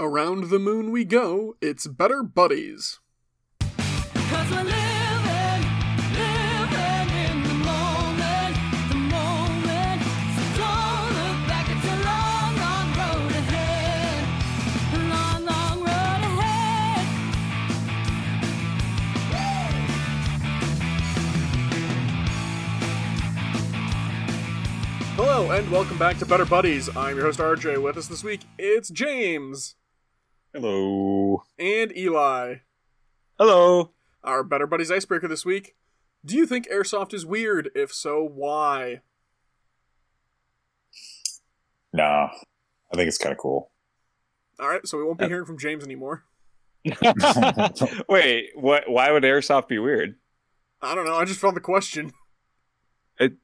Around the moon we go, it's better buddies. Cause we're living, living in the moment, the moment. So don't look back, it's a long, long road ahead. A long, long road ahead. Hello, and welcome back to Better Buddies. I'm your host RJ. With us this week, it's James Hello. and Eli. Hello. Our Better Buddies icebreaker this week. Do you think airsoft is weird? If so, why? Nah, I think it's kind of cool. Alright, so we won't be hearing from James anymore. Wait, what? Why would airsoft be weird? I don't know, I just found the question. It.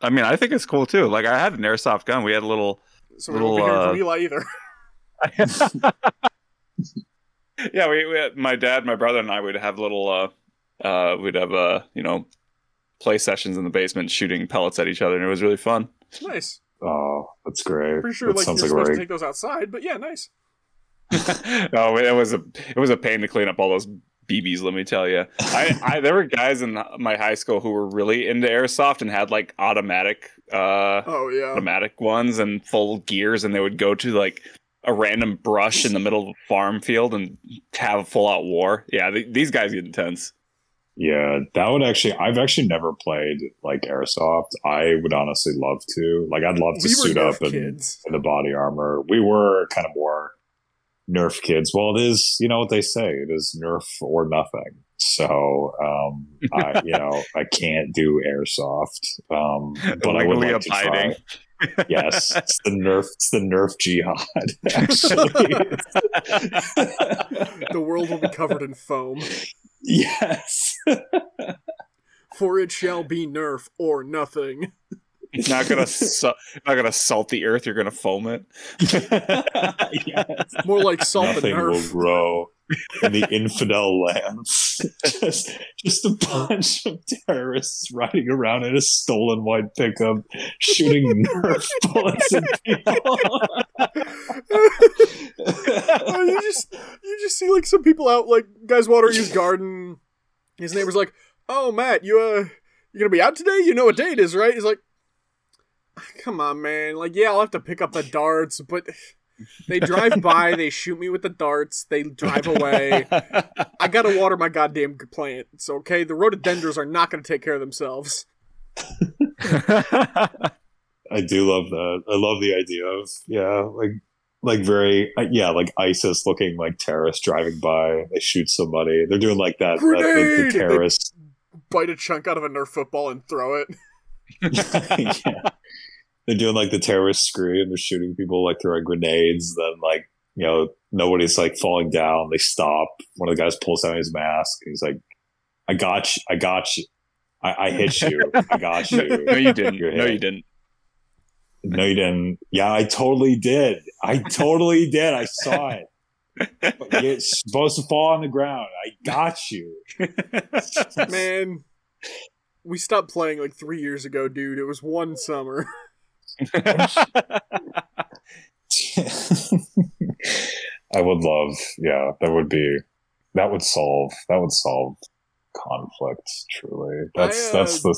I mean, I think it's cool too. Like, I had an airsoft gun. We had a little. So we won't be Little, hearing from uh, Eli either. Yeah, we, we had, my dad, my brother, and I would have little. uh uh We'd have uh you know, play sessions in the basement, shooting pellets at each other, and it was really fun. nice. oh, that's great. Pretty sure that like you're sounds like supposed a to take those outside, but yeah, nice. no, it was a it was a pain to clean up all those BBs. Let me tell you, I, I there were guys in my high school who were really into airsoft and had like automatic uh Oh yeah. automatic ones and full gears, and they would go to like a random brush in the middle of a farm field and have a full out war. Yeah, th- these guys get intense. Yeah, that would actually. I've actually never played like airsoft. I would honestly love to. Like, I'd love to We suit up in, kids. in the body armor. We were kind of more Nerf kids. Well, it is. You know what they say. It is Nerf or nothing. So, um, I, you know, I can't do airsoft. Um, but I would Legally like to try. Yes, it's the Nerf. It's the Nerf jihad. Actually, the world will be covered in foam. yes. For it shall be Nerf or nothing. You're not gonna su- not gonna salt the earth. You're gonna foam it. yes. More like salt the Nothing will grow in the infidel lands. just, just a bunch of terrorists riding around in a stolen white pickup, shooting Nerf bullets at people. Oh, you just you just see like some people out like guys watering his garden. His neighbor's like, "Oh, Matt, you uh, you gonna be out today? You know what day it is, right?" He's like, "Come on, man. Like, yeah, I'll have to pick up the darts, but they drive by, they shoot me with the darts, they drive away. I gotta water my goddamn plants. Okay, the rhododendrons are not gonna take care of themselves." I do love that. I love the idea of yeah, like like very uh, yeah, like ISIS looking like terrorists driving by. They shoot somebody. They're doing like that. that the, Grenade! terrorists. Bite a chunk out of a Nerf football and throw it. yeah. They're doing like the terrorist scream. They're shooting people like throwing grenades. Then like you know nobody's like falling down. They stop. One of the guys pulls down his mask. He's like, "I got you. I got you. I, I hit you. I got you." no, you didn't. You're No, you didn't. No, you didn't. Yeah, I totally did. I totally did. I saw it. But you're supposed to fall on the ground. I got you. Man, we stopped playing like three years ago, dude. It was one summer. I would love, yeah, that would be, that would solve, that would solve conflict. Truly, that's I, uh, that's the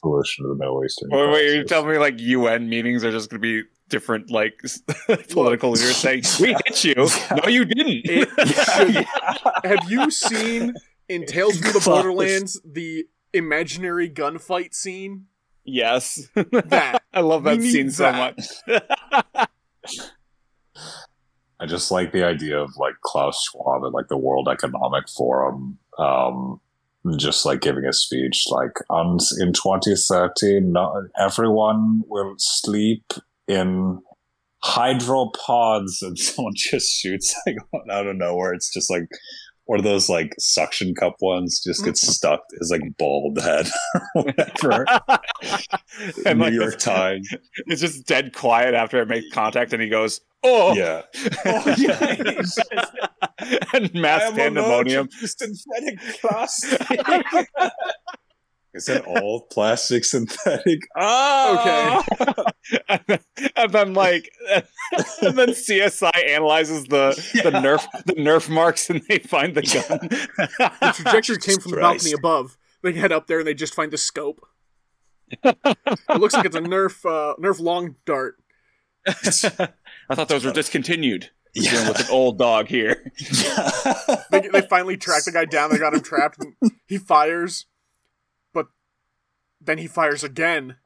solution to the Middle Eastern. Wait, wait, you're telling me like UN meetings are just going to be different, like political leaders saying, "We hit you." No, you didn't. It should- Have you seen in Tales from the Borderlands the imaginary gunfight scene? Yes, That I love that We scene so that. much. I just like the idea of like Klaus Schwab at like the World Economic Forum, um, just like giving a speech like um, in 2030, not everyone will sleep in hydropods, and someone just shoots like out of nowhere. It's just like one of those like suction cup ones just gets mm-hmm. stuck as like bald head or whatever. and New like York Times, it's just dead quiet after it makes contact, and he goes, "Oh, yeah. Oh, yeah. And mass pandemonium. to synthetic plastic. Is that all plastic synthetic? Oh, and, then, and then like and then CSI analyzes the the Yeah. nerf the nerf marks and they find the gun. The trajectory came from the balcony above. They head up there and they just find the scope. it looks like it's a Nerf uh, Nerf long dart. I thought those were discontinued. We're dealing Yeah. with an old dog here. They, they finally track the guy down. They got him trapped. And he fires, but then he fires again.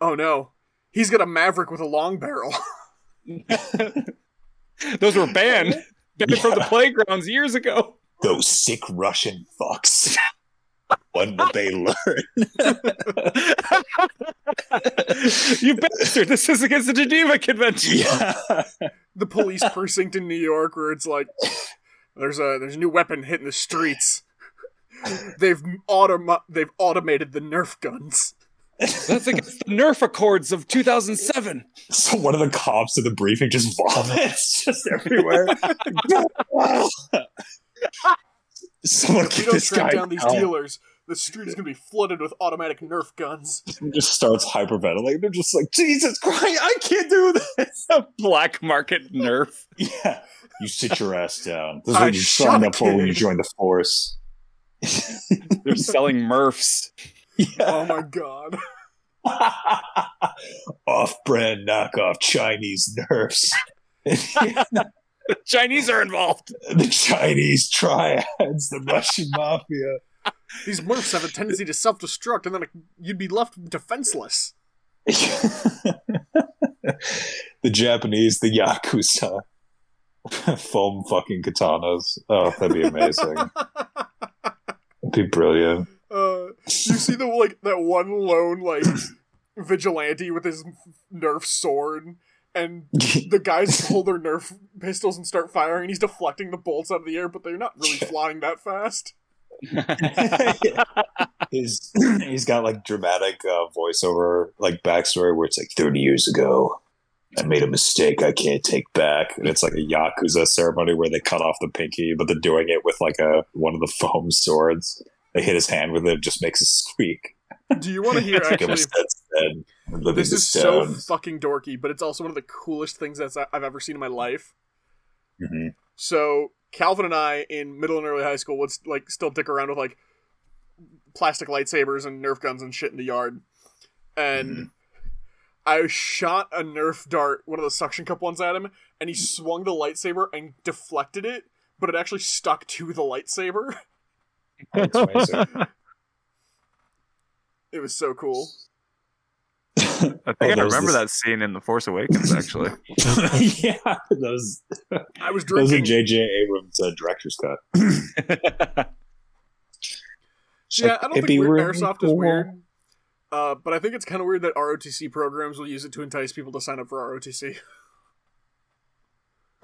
Oh no, he's got a Maverick with a long barrel. those were banned. Banned from the playgrounds years ago. Those sick Russian fucks. When will they learn? you bastard! This is against the Geneva Convention. Yeah. the police precinct in New York, where it's like there's a there's a new weapon hitting the streets. They've autom- they've automated the Nerf guns. That's against the Nerf Accords of 2007. So one of the cops at the briefing just vomits just everywhere. Someone If we get don't this guy track down these out. dealers, the street is gonna be flooded with automatic Nerf guns. He just starts hyperventilating. They're just like, Jesus Christ, I can't do this. A black market Nerf. Yeah. You sit your ass down. This is I what you signed up for when you joined the force. They're selling Murphs. Oh my god. Off-brand knockoff Chinese nerfs. The Chinese are involved. the Chinese triads, the Russian mafia. These Nerfs have a tendency to self-destruct, and then you'd be left defenseless. the Japanese, the Yakuza. Foam fucking katanas. Oh, that'd be amazing. That'd be brilliant. Uh, you see the like that one lone like vigilante with his Nerf sword, and the guys pull their Nerf pistols and start firing, and he's deflecting the bolts out of the air, but they're not really flying that fast. he's he's got like dramatic uh, voiceover like backstory where it's like 30 years ago i made a mistake i can't take back and it's like a yakuza ceremony where they cut off the pinky but they're doing it with like a one of the foam swords they hit his hand with it, it just makes a squeak Do you want to hear actually? instead, instead, living This is so fucking dorky, but it's also one of the coolest things that's I've ever seen in my life. Mhm. So Calvin and I in middle and early high school would like still dick around with like plastic lightsabers and Nerf guns and shit in the yard, and I shot a Nerf dart, one of the suction cup ones, at him, and he swung the lightsaber and deflected it, but it actually stuck to the lightsaber. It was so cool. I think Oh, I remember this- that scene in The Force Awakens, actually. yeah those I was those are drinking. jj abrams uh, director's cut It's Yeah, like, I don't think weird really airsoft is weird. Uh, but I think it's kind of weird that ROTC programs will use it to entice people to sign up for ROTC.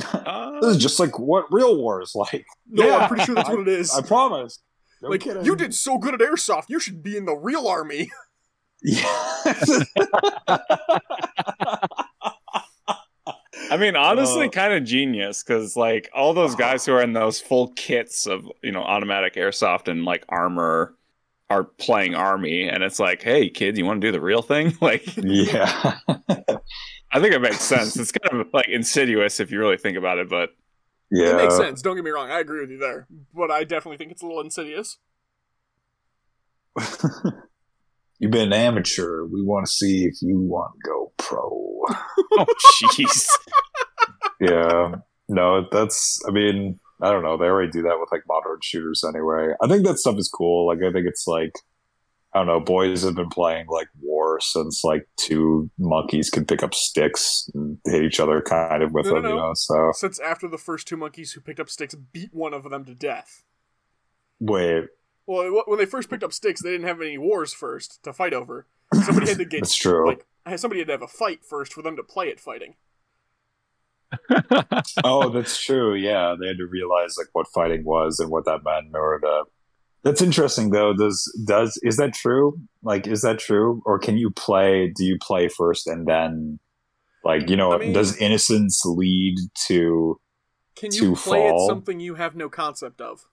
Uh, this is just like what real war is like No, Yeah, I'm pretty sure that's what it is. I promise. No like, kidding. you did so good at airsoft, you should be in the real army. Yeah. I mean, honestly, Uh, kind of genius because like all those guys who are in those full kits of you know automatic airsoft and like armor are playing army, and it's like, hey, kids, you want to do the real thing? Like, yeah. I think it makes sense. It's kind of like insidious if you really think about it, but yeah. It makes sense. Don't get me wrong. I agree with you there, but I definitely think it's a little insidious. You've been an amateur. We want to see if you want to go pro. oh jeez, yeah. No, that's. I mean, I don't know. They already do that with like modern shooters anyway. I think that stuff is cool. Like, I think it's like. I don't know. Boys have been playing like war since like two monkeys could pick up sticks and hit each other kind of with No, no, them, you know. So Since after the first two monkeys who picked up sticks beat one of them to death. wait, Well, when they first picked up sticks, they didn't have any wars first to fight over. Somebody had to get that's true. like somebody had to have a fight first for them to play at fighting. oh, that's true. Yeah, they had to realize like what fighting was and what that meant in order to. That's interesting though. Does does is that true? Like, is that true, or can you play? Do you play first and then, like, you know, I mean- does innocence lead to? Can you To play at something you have no concept of?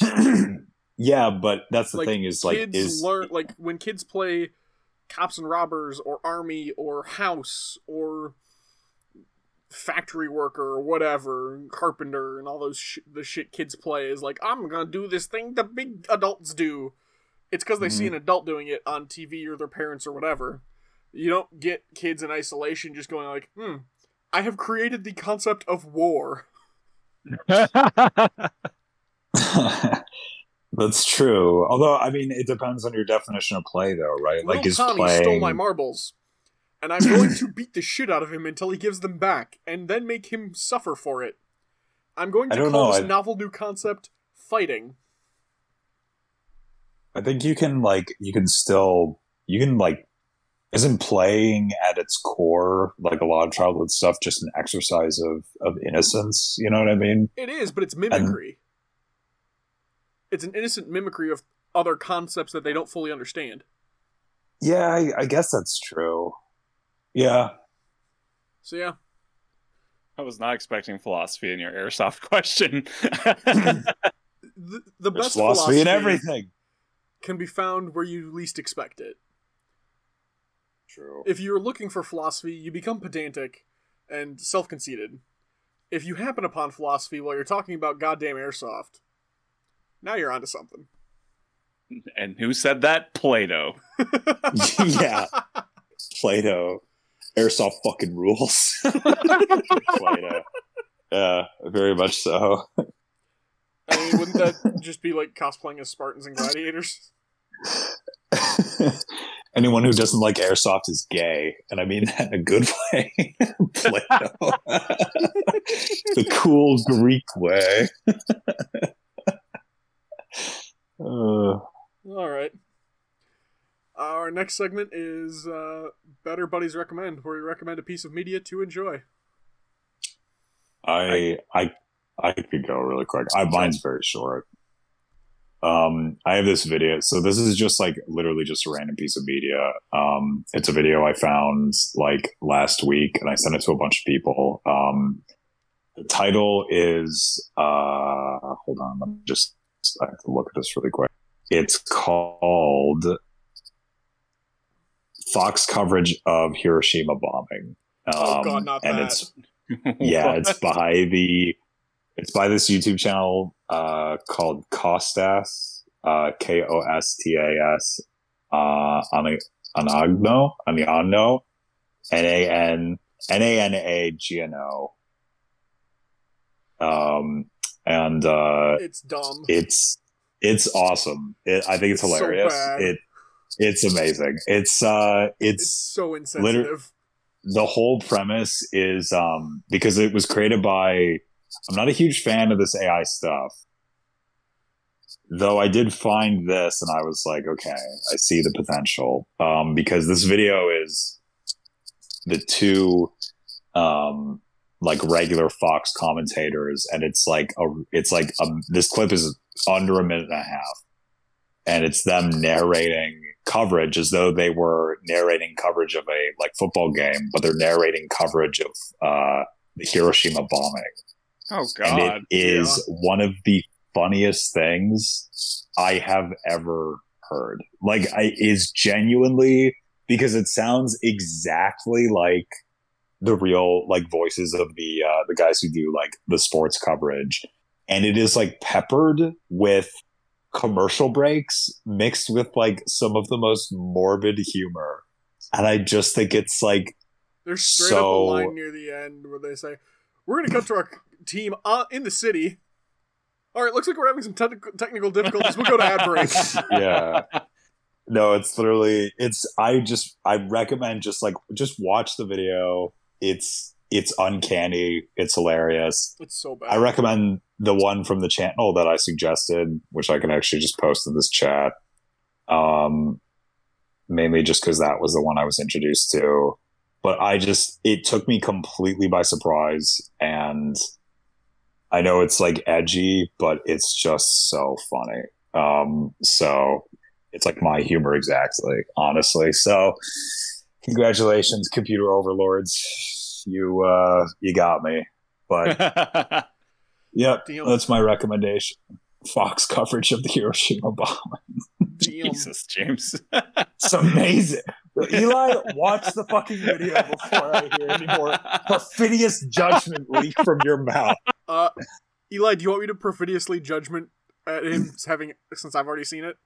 yeah, but that's the like thing is like kids is learn like when kids play cops and robbers or army or house or factory worker or whatever carpenter and all those sh- the shit kids play is like i'm gonna do this thing the big adults do it's because they see Mm-hmm. an adult doing it on tv or their parents or whatever you don't get kids in isolation just going like hmm i have created the concept of war That's true. Although, I mean, it depends on your definition of play, though, right? Little like, is Tommy playing. stole my marbles, and I'm going to beat the shit out of him until he gives them back, and then make him suffer for it. I'm going to call know, this I- novel new concept fighting. I think you can like you can still you can like isn't playing at its core like a lot of childhood stuff just an exercise of of innocence. You know what I mean? It is, but it's mimicry. It's an innocent mimicry of other concepts that they don't fully understand. Yeah, I, I guess that's true. Yeah, So yeah, I was not expecting philosophy in your airsoft question. the, the there's best philosophy in everything. can be found where you least expect it. True. If you're looking for philosophy, you become pedantic and self conceited. If you happen upon philosophy while you're talking about goddamn airsoft, now you're onto something. and who said that? Plato. yeah, Plato, airsoft fucking rules. Yeah, very much so. I mean, wouldn't that just be like cosplaying as Spartans and gladiators? Anyone who doesn't like airsoft is gay, and I mean that in a good way. Plato, the cool Greek way. Uh, All right. Our next segment is uh, Better Buddies Recommend, where we recommend a piece of media to enjoy. I I I could go really quick. I mine's very short. Um, I have this video. So this is just like literally just a random piece of media. Um, it's a video I found like last week, and I sent it to a bunch of people. Um, the title is uh, hold on, let me just I have to look at this really quick. It's called Fox coverage of Hiroshima bombing. Oh, Um, God, not and that. it's yeah, it's by the it's by this YouTube channel uh, called Kostas, uh, K O S T A S, uh, Ani- Anagno, Aniano, N A N N A N A G N O. Um, and uh, It's dumb. it's it's awesome. It, I think it's It's hilarious. bad. it it's amazing. It's uh, It's it's so insensitive. the whole premise is um because it was created by I'm not a huge fan of this AI stuff. Though I did find this and I was like, okay, I see the potential. Um because this video is the two um like regular Fox commentators and it's like a it's like um this clip is under a minute and a half and it's them narrating coverage as though they were narrating coverage of a like football game, but they're narrating coverage of uh, the Hiroshima bombing, Oh and God. it is one of the funniest things I have ever heard. Like, I is genuinely because it sounds exactly like the real like voices of the uh, the guys who do like the sports coverage, and it is like peppered with commercial breaks mixed with like some of the most morbid humor. And I just think it's like, There's straight up a so- line near the end where they say, "We're going to cut to our team uh, in the city." All right, looks like we're having some te- technical difficulties. We'll go to ad break. yeah. No, it's literally it's I just I recommend just like just watch the video. It's it's uncanny, it's hilarious. It's so bad. I recommend the one from the channel that I suggested, which I can actually just post in this chat. Um mainly just because that was the one I was introduced to. But I just it took me completely by surprise and I know it's like edgy, but it's just so funny. Um so it's like my humor exactly, honestly. So congratulations, computer overlords. You uh you got me. But Yep, Deal. that's my recommendation. Fox coverage of the Hiroshima bomb. Jesus, James. It's amazing. Eli, watch the fucking video before I hear any more perfidious judgment leak from your mouth. Uh, Eli, do you want me to perfidiously judgment at him having since I've already seen it?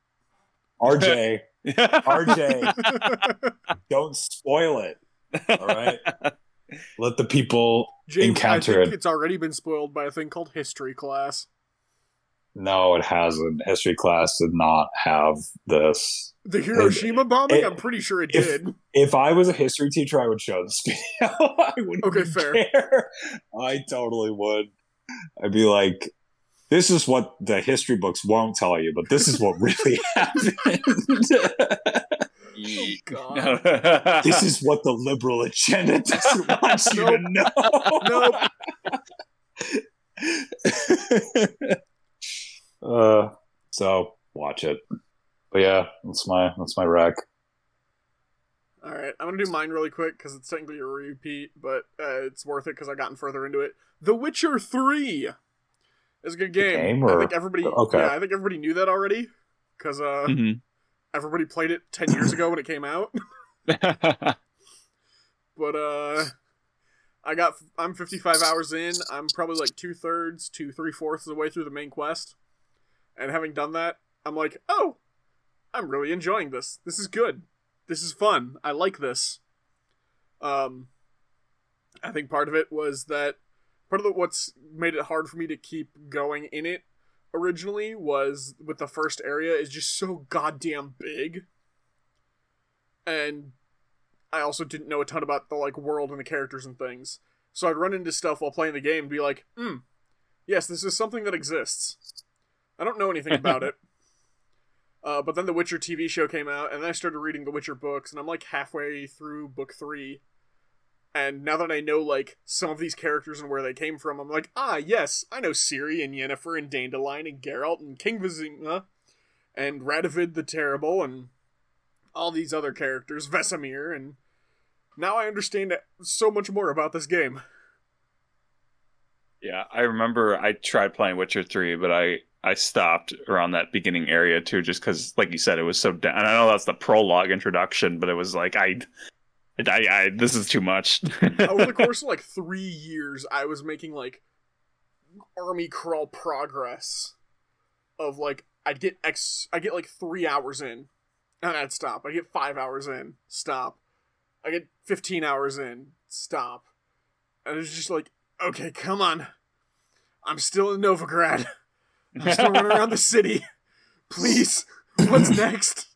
RJ, RJ, don't spoil it. All right. Let the people James, Encounter I think it. it's already been spoiled by a thing called history class. No, it hasn't. History class did not have this. The Hiroshima bombing, it- I'm pretty sure it if- did. If I was a history teacher, I would show this video. I wouldn't Okay, fair. care. I totally would. I'd be like, this is what the history books won't tell you, but this is what really happened. Oh, God. this is what the liberal agenda doesn't want you to know. Nope. uh, so watch it. But yeah, that's my that's my rec. All right, I'm gonna do mine really quick because it's technically a repeat, but uh, it's worth it because I've gotten further into it. The Witcher Three is a good game. game, I think everybody, okay. yeah, I think everybody knew that already because uh, Mhm. Everybody played it ten years ago when it came out. but uh, I got I'm 55 hours in. I'm probably like two thirds to three fourths of the way through the main quest, and having done that, I'm like, oh, I'm really enjoying this. This is good. This is fun. I like this. Um, I think part of it was that part of the, what's made it hard for me to keep going in it originally was with the first area is just so goddamn big and I also didn't know a ton about the like world and the characters and things. So I'd run into stuff while playing the game and be like, "Hmm, yes, this is something that exists." I don't know anything about it. Uh, but then the Witcher TV show came out, and then I started reading the Witcher books, and I'm like halfway through book three. And now that I know like some of these characters and where they came from, I'm like, ah, yes, I know Ciri and Yennefer and Dandelion and Geralt and King Vizimir and Radovid the Terrible and all these other characters, Vesemir, and now I understand so much more about this game. Yeah, I remember I tried playing Witcher 3, but I I stopped around that beginning area too, just because, like you said, it was so. And I know that's the prologue introduction, but it was like I, I, I this is too much. Over the course of like three years, I was making like army crawl progress of like I'd get X, I get like three hours in, and I'd stop. I get five hours in, stop. I get fifteen hours in, stop. And it was just like, okay, come on. I'm still in Novigrad. I'm still running around the city. Please, what's next?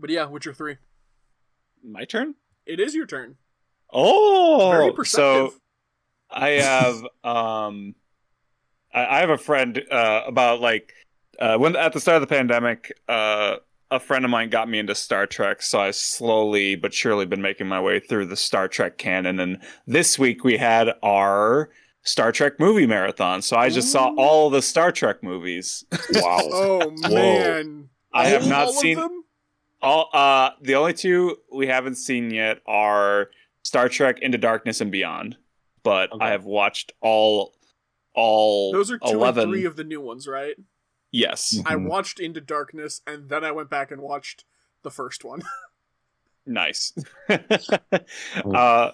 But yeah, Witcher three. My turn. It is your turn. Oh, Very so. I have um, I, I have a friend uh, about like uh, when at the start of the pandemic, uh, a friend of mine got me into Star Trek, so I slowly but surely been making my way through the Star Trek canon. And this week we had our Star Trek movie marathon, so I just saw all the Star Trek movies. Wow. Oh man, I have All not of seen them? All. Uh, the only two we haven't seen yet are Star Trek Into Darkness and Beyond, but Okay. I have watched all all Those are two eleven. and three of the new ones, right? yes, I Mhm. watched Into Darkness, and then I went back and watched the first one. nice. uh,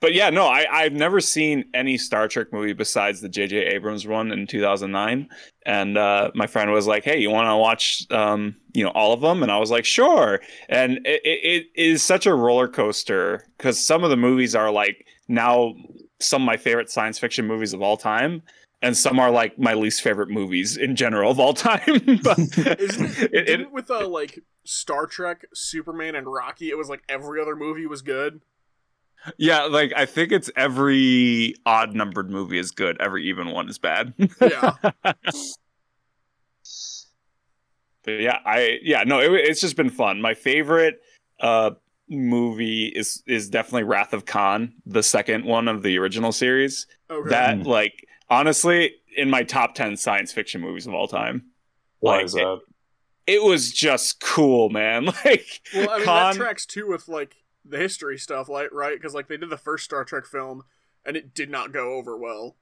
but yeah, no, I I've never seen any Star Trek movie besides the J.J. Abrams one in 2009, and uh, my friend was like, "Hey, you want to watch um you know all of them?" And I was like, "Sure." And it, it, it is such a roller coaster because some of the movies are like now some of my favorite science fiction movies of all time. And some are like my least favorite movies in general of all time. but it- it- with uh, like Star Trek, Superman, and Rocky? It was like every other movie was good. Yeah, like I think it's every odd numbered movie is good, every even one is bad. Yeah. But yeah, I yeah, no, it, it's just been fun. My favorite uh movie is is definitely Wrath of Khan, the second one of the original series. Okay. That Mm. like honestly in my top 10 science fiction movies of all time. Why Like, is that? It was just cool, man. Like well, I mean Khan that tracks too with like the history stuff, like right? Because like they did the first Star Trek film, and it did not go over well.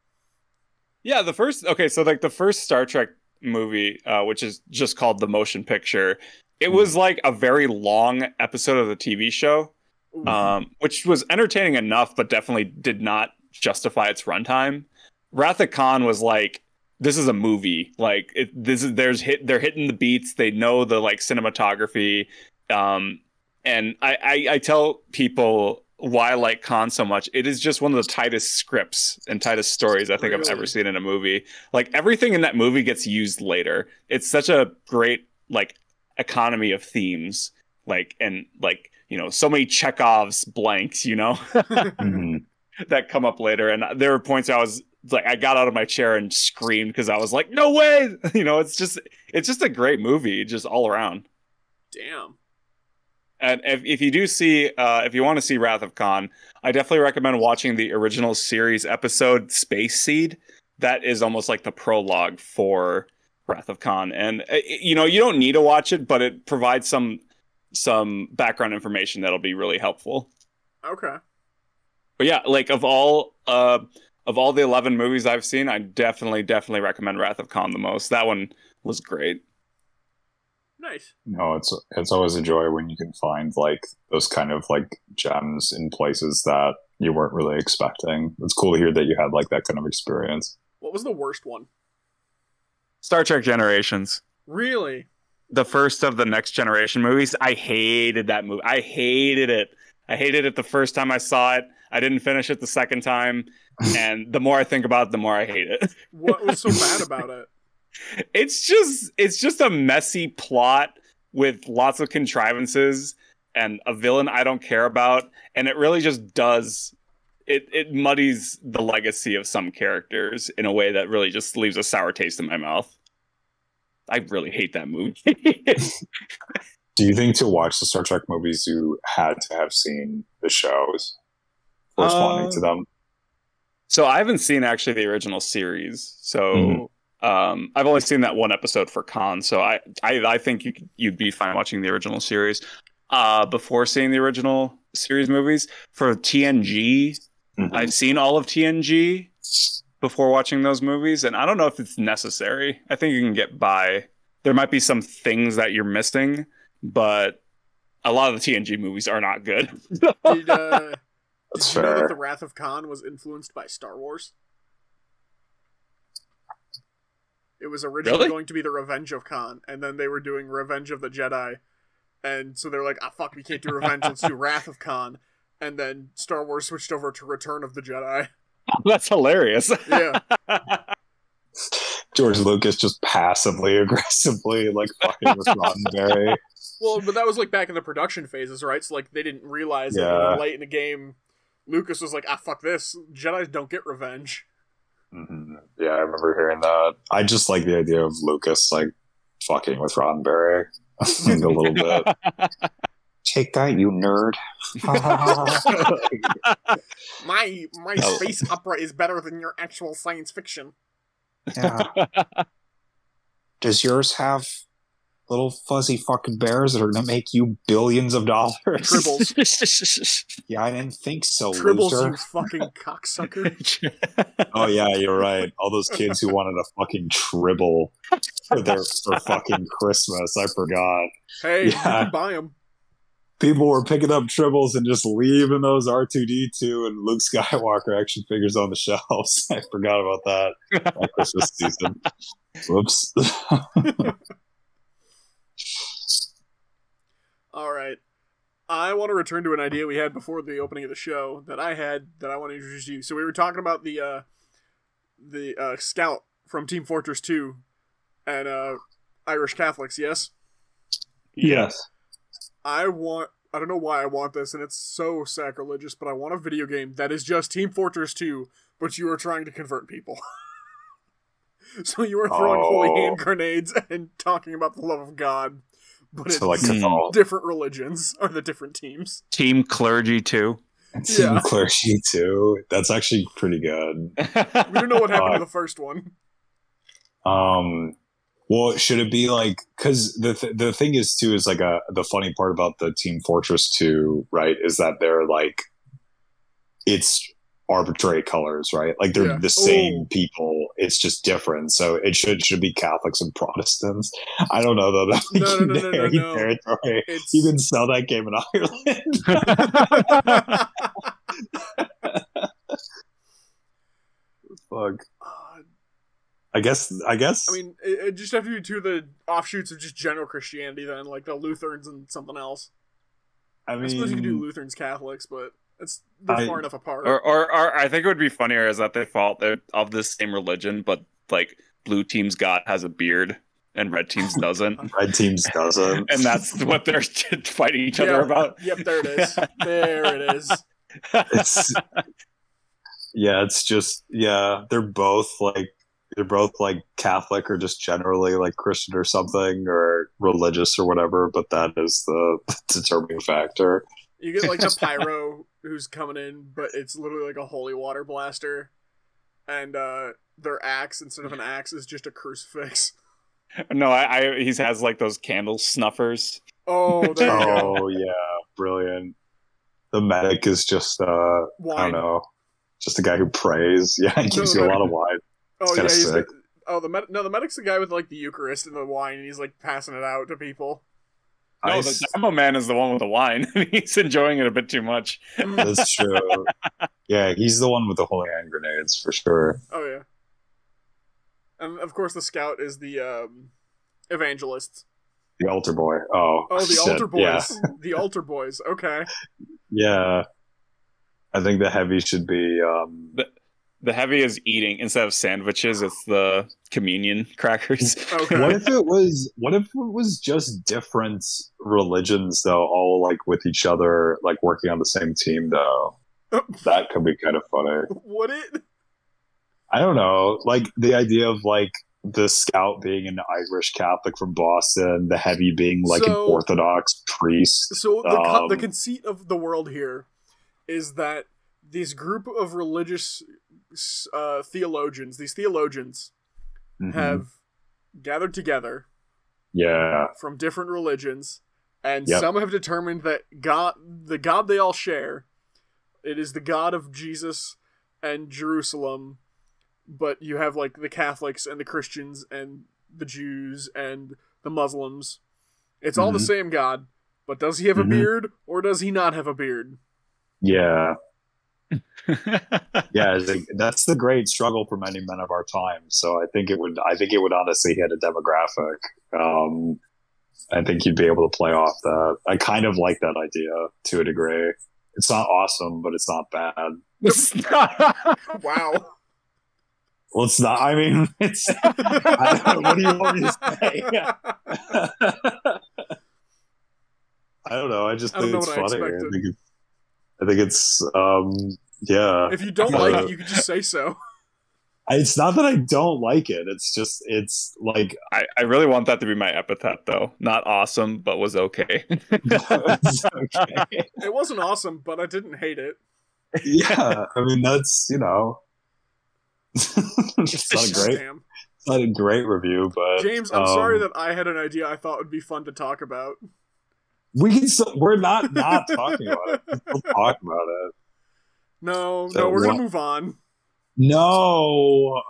Yeah, the first okay, so like the first Star Trek movie, uh, which is just called the motion picture, it was like a very long episode of the TV show, um, which was entertaining enough, but definitely did not justify its runtime. Wrath of Khan was like this is a movie. Like it, this is there's hit they're hitting the beats. They know the like cinematography, um, and I, I I tell people why I like Khan so much. It is just one of the tightest scripts and tightest stories I think I've ever seen in a movie. Like everything in that movie gets used later. It's such a great like economy of themes. Like and like you know so many Chekhov's blanks. You know. Mhm. that come up later. And there were points I was like, I got out of my chair and screamed because I was like, no way. You know, it's just, it's just a great movie, just all around. Damn. And if, if you do see, uh, if you want to see Wrath of Khan, I definitely recommend watching the original series episode Space Seed. That is almost like the prologue for Wrath of Khan. And, uh, you know, you don't need to watch it, but it provides some, some background information that'll be really helpful. Okay. But yeah, like of all uh of all the eleven movies I've seen, I definitely definitely recommend Wrath of Khan the most. That one was great. Nice. No, it's it's always a joy when you can find like those kind of like gems in places that you weren't really expecting. It's cool to hear that you had like that kind of experience. What was the worst one? Star Trek Generations, Really? the first of the Next Generation movies. I hated that movie. I hated it. I hated it the first time I saw it. I didn't finish it the second time, and the more I think about it, the more I hate it. What was so bad about it? It's just it's just a messy plot with lots of contrivances and a villain I don't care about and it really just does it it muddies the legacy of some characters in a way that really just leaves a sour taste in my mouth. I really hate that movie. Do you think to watch the Star Trek movies you had to have seen the shows corresponding Uh, to them? so I haven't seen actually the original series. So Mhm. Um, I've only seen that one episode for Khan. So I I, I think you you'd be fine watching the original series uh, before seeing the original series movies. For TNG, Mhm. I've seen all of TNG before watching those movies, and I don't know if it's necessary. I think you can get by. There might be some things that you're missing, but a lot of the TNG movies are not good. Did, uh, That's did you know that the Wrath of Khan was influenced by Star Wars? It was originally Really? going to be the Revenge of Khan, and then they were doing Revenge of the Jedi, and so they're like, "Ah, fuck, we can't do Revenge. Let's do Wrath of Khan." And then Star Wars switched over to Return of the Jedi. That's hilarious. Yeah, George Lucas just passively aggressively like fucking with Roddenberry. well, but that was like back in the production phases, right? So like they didn't realize it Yeah. late in the game. Lucas was like, "Ah, fuck this. Jedi's don't get revenge." Hmm Yeah, I remember hearing that. I just like the idea of Lucas like fucking with Roddenberry a little bit. Take that, you nerd. My my Oh. space opera is better than your actual science fiction. yeah. Does yours have little fuzzy fucking bears that are gonna make you billions of dollars? Tribbles. Yeah, I didn't think so, Tribbles, loser. you fucking cocksucker. Oh yeah, you're right. All those kids who wanted a fucking tribble for their for fucking Christmas. I forgot. Hey, you can buy them. People were picking up tribbles and just leaving those R2D2 and Luke Skywalker action figures on the shelves. I forgot about that that Christmas season. Whoops. All right. I want to return to an idea we had before the opening of the show that I had that I want to introduce you. So we were talking about the uh, the uh, scout from Team Fortress 2 and uh, Irish Catholics. Yes, yes. I want. I don't know why I want this, and it's so sacrilegious, but I want a video game that is just Team Fortress 2, but you are trying to convert people. so you are throwing holy Oh. hand grenades and talking about the love of God, but it's So like Hmm. Different religions are the different teams. Team Clergy too. Team Yeah. Clergy too. That's actually pretty good. We don't know what happened Uh, to the first one. Um, well, should it be like because the th- the thing is too is like a the funny part about the Team Fortress Two, right? Is that they're like it's arbitrary colors, right? Like they're Yeah. the same Ooh. people. It's just different. So it should should be Catholics and Protestants. I don't know though. That's No, no, no, no, no, very no. territory. It's You can sell that game in Ireland. Fuck. I guess. I guess. I mean, it, it just have to be two of the offshoots of just general Christianity, then, like the Lutherans and something else. I mean, I, suppose you could do Lutherans, Catholics, but it's they're I- far enough apart. Or, or, or I think it would be funnier is that they fall they're of the same religion, but like blue team's God has a beard and red team's doesn't, red teams doesn't. and that's what they're fighting each other about. Yep, there it is. there it is. it's yeah it's just yeah they're both like they're both like catholic or just generally like christian or something or religious or whatever but that is the determining factor You get like the pyro who's coming in, but it's literally like a holy water blaster, and uh their axe instead of an axe is just a crucifix. No, I, I he has like those candle snuffers. Oh, there you go. oh yeah brilliant the medic is just uh i don't know just a guy who prays yeah he gives No, you a lot of wine Oh It's yeah, he's sick. the, oh the med- no the medic's the guy with like the Eucharist and the wine, and he's like passing it out to people. No, I the Demo Man is the one with the wine. he's enjoying it a bit too much. That's true. yeah, he's the one with the holy hand grenades for sure. Oh yeah, and of course the scout is the um, evangelist. The altar boy. Oh, Oh, the shit. altar boys. Yeah, The altar boys. Okay. yeah. I think the heavy should be. um The heavy is eating instead of sandwiches. It's the communion crackers. Okay. What if it was? What if it was just different religions though, all like with each other, like working on the same team though? That could be kind of funny. Would it? I don't know. Like the idea of like the scout being an Irish Catholic from Boston, the heavy being like an Orthodox priest. So the co- the Um, conceit of the world here is that this group of religious uh, theologians, these theologians, Mhm. have gathered together yeah, from different religions, and Yep. some have determined that God, the God they all share, it is the God of Jesus and Jerusalem. But you have like the Catholics and the Christians and the Jews and the Muslims. It's all the Mhm. same God, but does he have a Mhm. beard or does he not have a beard? yeah. yeah, I that's the great struggle for many men of our time. So I think it would, I think it would honestly hit a demographic. Um, I think you'd be able to play off that. I kind of like that idea to a degree. It's not awesome, but it's not bad. Wow. Well, it's not. I mean, it's. I don't, what do you want me to say? I don't know. I just I think know it's what I funny. I, think it's. I think it's. Um. Yeah. if you don't like it, you can just say so. It's not that I don't like it. It's just. It's like. I, I really want that to be my epithet, though. Not awesome, but was okay. okay. It wasn't awesome, but I didn't hate it. Yeah. I mean, that's you know. it's not a great. Damn. It's not a great review, but James, I'm um, sorry that I had an idea I thought would be fun to talk about. we can. Still, we're not not talking about it. We can still talk about it. No, So no, we're gonna what- move on. No.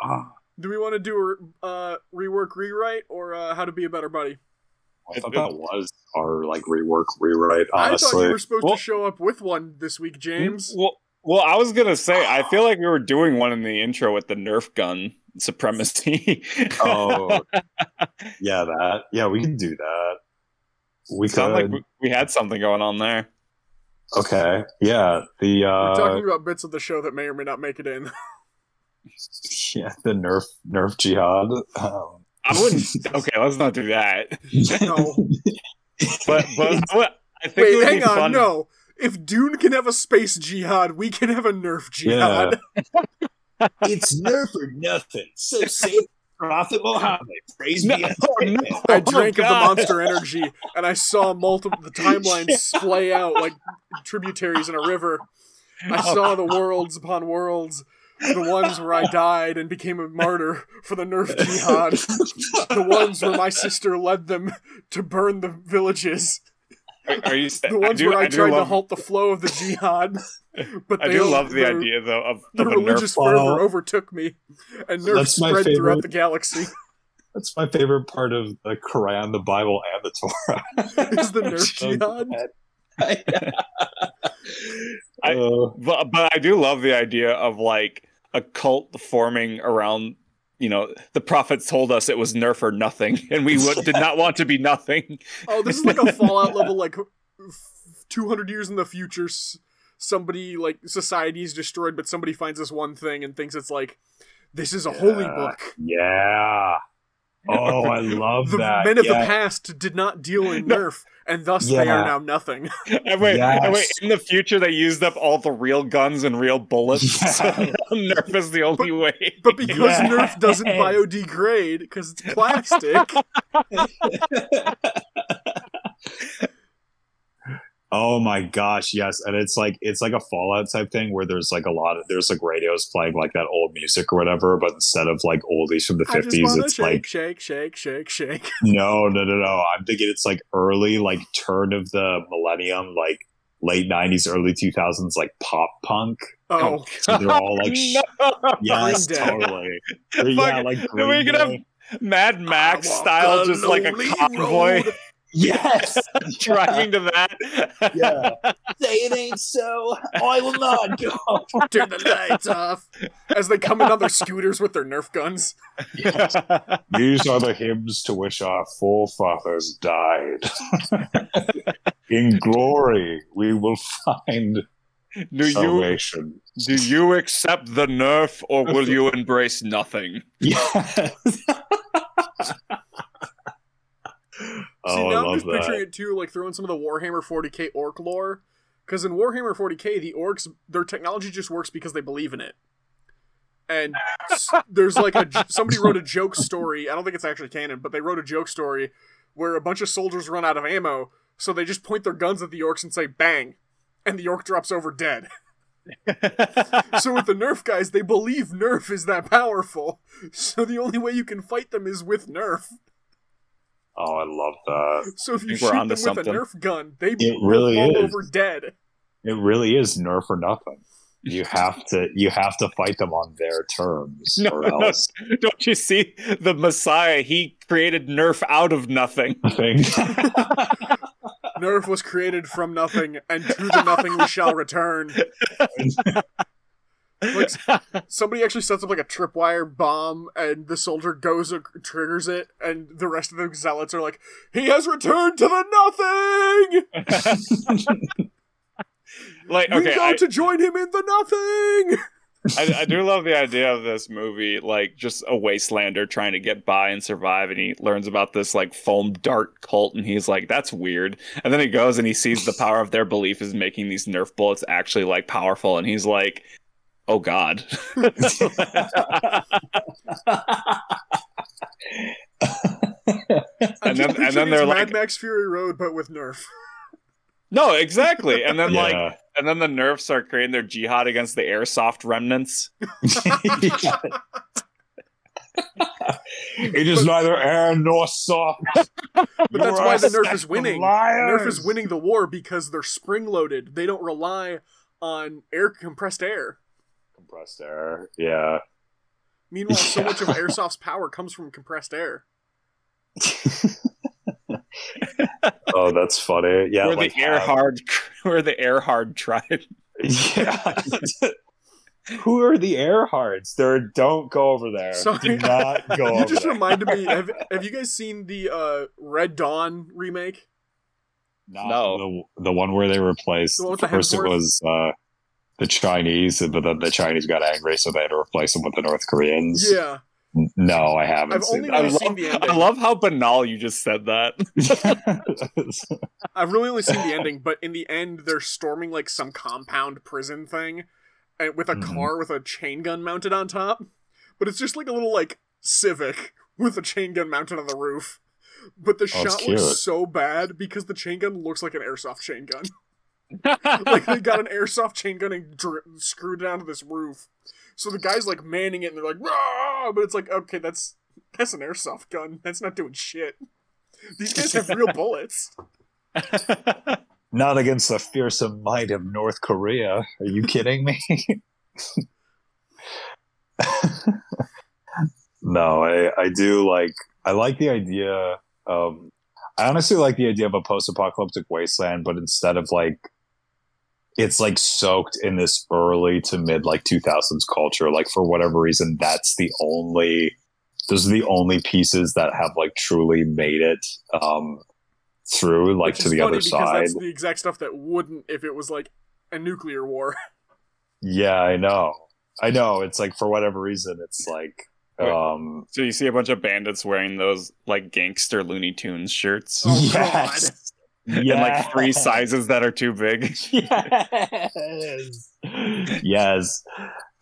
Do we want to do a uh, rework, rewrite, or uh, how to be a better buddy? I thought that was our like rework rewrite. I thought Honestly, you were supposed Well- to show up with one this week, James. well, well, I was gonna say, I feel like we were doing one in the intro with the Nerf gun supremacy. oh yeah, that yeah, we can do that. We sounded could. like we, we had something going on there. Okay, yeah, the We're uh, talking about bits of the show that may or may not make it in. yeah, the nerf nerf jihad. Um, I wouldn't. okay, let's not do that. No. But but I, would, I think it Wait, would hang be on, fun. no. If Dune can have a space jihad, we can have a Nerf jihad. it's nerf or nothing. So say Prophet Muhammad, praise No, be unto no. him. I Oh, drank of the monster energy, and I saw multiple the timelines splay out like tributaries in a river. I oh. saw the worlds upon worlds, the ones where I died and became a martyr for the Nerf jihad, the ones where my sister led them to burn the villages. Are, are you The ones do, where I, do tried to halt the flow of the jihad, but I do love the idea though of, The of a religious Nerf. fervor ball. overtook me, and Nerf That's my spread throughout the galaxy. That's my favorite part of the Quran, the Bible, and the Torah. Is the Nerf So jihad? I- Uh, But, but I do love the idea of like a cult forming around. You know, the prophets told us it was Nerf or nothing, and we would, did not want to be nothing. Oh, this is like a Fallout level, like two hundred years in the future. Somebody like society is destroyed, but somebody finds this one thing and thinks it's like this is a holy book. yeah. Oh, I love The that. men of the past did not deal in Nerf, and thus they are now nothing. And wait, and wait, in the future they used up all the real guns and real bullets. So Yeah. Nerf is the only way. But because Yeah. Nerf doesn't biodegrade because it's plastic, Oh my gosh, yes. And it's like it's like a Fallout type thing where there's like a lot of there's like radios playing like that old music or whatever, but instead of like oldies from the fifties, it's shake, like shake, shake, shake, shake. no, no, no, no. I'm thinking it's like early, like turn of the millennium, like late nineties, early two thousands, like pop punk. Oh, oh So they're all like sh- no. Yes, totally. yeah, Fucking- like we Green could have Mad Max style, just like a lonely convoy road. Yes. driving to that. Yeah. Say it ain't so. I will not go. Turn the lights off as they come in on their scooters with their Nerf guns. These are the hymns to which our forefathers died. In glory, we will find do you salvation. do you accept the nerf or will you embrace nothing? Yes. Oh, See, I now I'm love just picturing that. it too, like throwing some of the Warhammer 40k orc lore. Because in Warhammer 40k, the orcs, their technology just works because they believe in it. And there's like a somebody wrote a joke story. I don't think it's actually canon, but they wrote a joke story where a bunch of soldiers run out of ammo, so they just point their guns at the orcs and say "bang," and the orc drops over dead. so with the Nerf guys, they believe Nerf is that powerful. So the only way you can fight them is with Nerf. Oh, I love that. So if you shoot them with something. a Nerf gun, they It really fall is. over dead. It really is nerf or nothing. You have to you have to fight them on their terms, No, or no. else Don't you see the Messiah? He created nerf out of nothing. nothing. Nerf was created from nothing, and to the nothing we shall return. Like somebody actually sets up like a tripwire bomb, and the soldier goes and triggers it, and the rest of the zealots are like, "He has returned to the nothing. like, we okay, go I, to join him in the nothing." I, I do love the idea of this movie, like just a wastelander trying to get by and survive, and he learns about this like foam dart cult, and he's like, "That's weird." And then he goes and he sees the power of their belief is making these Nerf bullets actually like powerful, and he's like, "Oh God." And then- and then they're it's like- Mad Max Fury Road, but with Nerf. no, exactly. And then like, and then the Nerfs start creating their jihad against the airsoft remnants. it is neither air nor soft. But that's why the Nerf is winning. Liars. Nerf is winning the war because they're spring loaded. They don't rely on air compressed air. Compressed air. Yeah. Meanwhile, so much of airsoft's power comes from compressed air. oh, that's funny. Yeah. we're like the air how- hard. We're the air hard tribe. Yeah. Who are the Airhards? They're don't go over there. Sorry. Do not go you over just there. reminded me. Have, have you guys seen the uh, Red Dawn remake? Not No. The, the one where they replaced The the first it was uh, the Chinese, but then the Chinese got angry, so they had to replace them with the North Koreans. Yeah, No, I haven't I've seen only I love, seen the ending. I love how banal you just said that. I've really only seen the ending, but in the end, they're storming like some compound prison thing, and with a Mhm. car with a chain gun mounted on top. But it's just like a little like Civic with a chain gun mounted on the roof. But the Oh, shot looks so bad because the chain gun looks like an airsoft chain gun. like they got an airsoft chain gun and dr- screwed it onto this roof. So the guy's like manning it, and they're like, Rah! but it's like, okay, that's that's an airsoft gun. That's not doing shit. These guys have real bullets. Not against the fearsome might of North Korea. Are you kidding me? no, I, I do like I like the idea of I honestly like the idea of a post-apocalyptic wasteland, but instead of like it's like soaked in this early to mid like 2000s culture like for whatever reason that's the only those are the only pieces that have like truly made it um through like Which to is the funny other because side. That's the exact stuff that wouldn't if it was like a nuclear war. yeah i know. I know. It's like for whatever reason it's like um so you see a bunch of bandits wearing those like gangster Looney Tunes shirts? Oh, yes in like three sizes that are too big. yes yes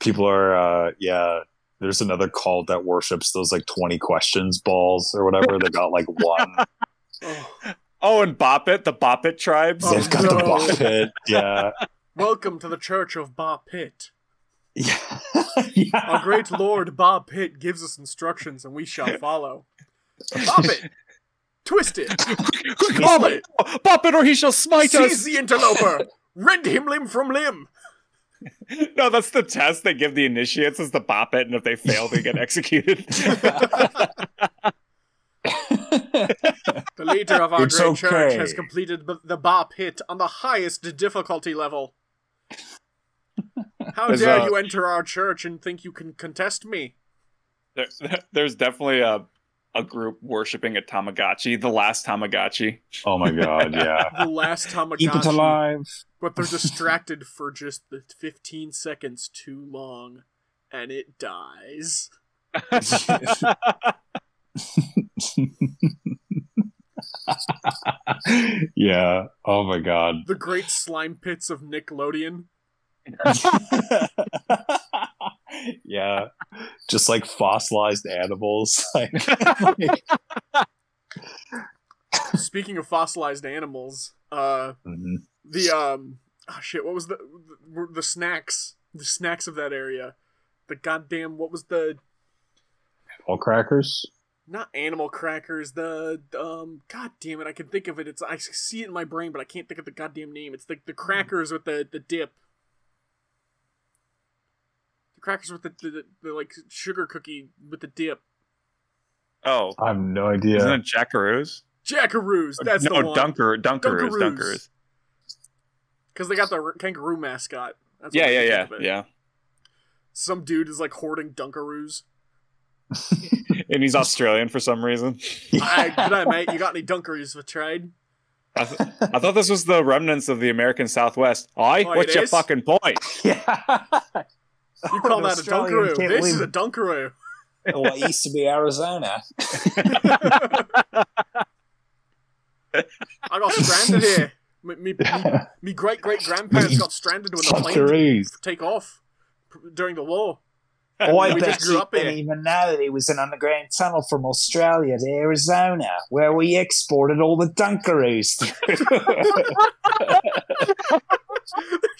people are uh yeah there's another cult that worships those like 20 questions balls or whatever they got like one Oh, and Bop It, the Bop It tribes. Oh, they've got the no. ball pit yeah welcome to the Church of Bop It. yeah Our great Lord Bop It gives us instructions, and we shall follow. Bop it, twist it, Quick, Bop Bop it, It, Bop It, or he shall smite seize us. Seize the interloper, rend him limb from limb. No, that's the test they give the initiates is the Bop It, and if they fail, they get executed. The leader of our It's great church has completed b- the Bop It on the highest difficulty level. How There's dare a- you enter our church and think you can contest me? there, there's definitely a a group worshiping a Tamagotchi, the last Tamagotchi. oh my god yeah The last Tamagotchi. keep it alive But they're distracted for just the 15 seconds too long, and it dies. yeah oh my god The great slime pits of Nickelodeon. yeah just like fossilized animals like Speaking of fossilized animals, uh, Mhm. the um, oh shit, what was the the, the snacks? The snacks of that area. The goddamn what was the all crackers not animal crackers? The um, god damn it, I can think of it. It's I see it in my brain, but I can't think of the goddamn name. It's the the crackers with the the dip. The crackers with the the, the, the like sugar cookie with the dip. oh, i have no idea. isn't it Jackaroos? Jackaroos. That's no, the one. Dunker, Dunkaroos, Dunkaroos. Dunkaroos. Because they got the kangaroo mascot. That's what Yeah, I yeah, yeah, yeah. Some dude is like hoarding Dunkaroos. And he's Australian for some reason. Alright, g'day mate. You got any Dunkaroos for trade? I, th- I thought this was the remnants of the American Southwest. I, Oh, what's your is? fucking point? yeah You call An that a Australian Dunkaroo? This leave- is a Dunkaroo. Oh, well, it used to be arizona I got stranded here. Me, me, me, me great great grandparents got stranded when the plane take off during the war. Oh, I We bet just grew you up here. didn't even know that it was an underground tunnel from Australia to Arizona, where we exported all the Dunkaroos. There's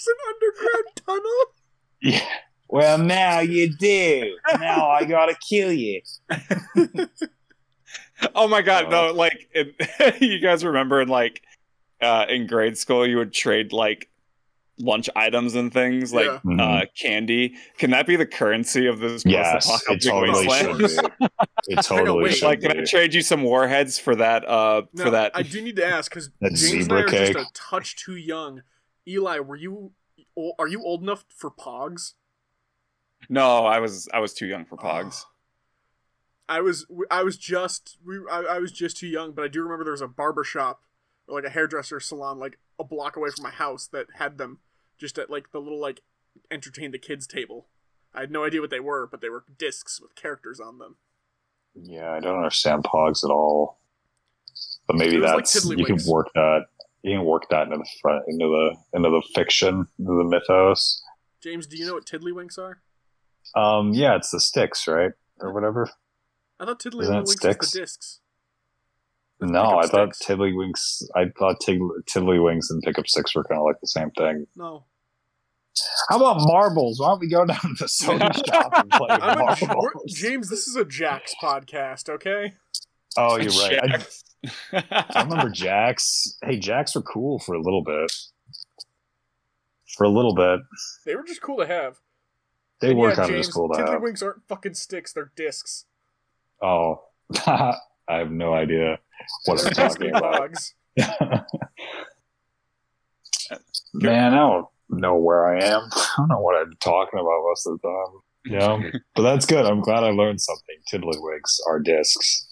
an underground tunnel. yeah well, now you do. Now I gotta kill you. Oh my god, Uh, no, like it, you guys remember in like uh in grade school you would trade like lunch items and things like Yeah. Mhm. uh candy. Can that be the currency of this yes it totally wasteland? should be it totally wait. should like can be I trade you some warheads for that uh Now, for that I do need to ask because That James and I zebra are cake. just a touch too young. Eli, were you? Are you old enough for Pogs? No, I was I was too young for pogs. Oh. I was I was just we I, I was just too young, but I do remember there was a barber shop or like a hairdresser salon like a block away from my house that had them just at like the little like entertain the kids table. I had no idea what they were, but they were discs with characters on them. Yeah, I don't understand pogs at all. But maybe It was like that's you can work that you can work that into the front into the into the fiction, into the mythos. James, do you know what tiddlywinks are? Um yeah, it's the sticks, right? Or whatever. I thought tiddlywinks it was sticks? the discs. No, Pickup I thought sticks. Tiddlywinks I thought Tiddlywinks and Pickup Six were kinda like the same thing. No, How about marbles? Why don't we go down to the soda shop and play I'm a, marbles? James. This is a Jax podcast, okay? Oh, you're right. I, I remember Jax. Hey, Jax were cool for a little bit. For a little bit, They were just cool to have. They And were yeah, kind James, of just cool to have. Tiddlywinks aren't fucking sticks; they're discs. Oh, I have no idea what I'm talking about. Man, I don't know where I am. I don't know what I'm talking about most of the time. Yeah, but that's good. I'm glad I learned something. Tiddlywinks are discs.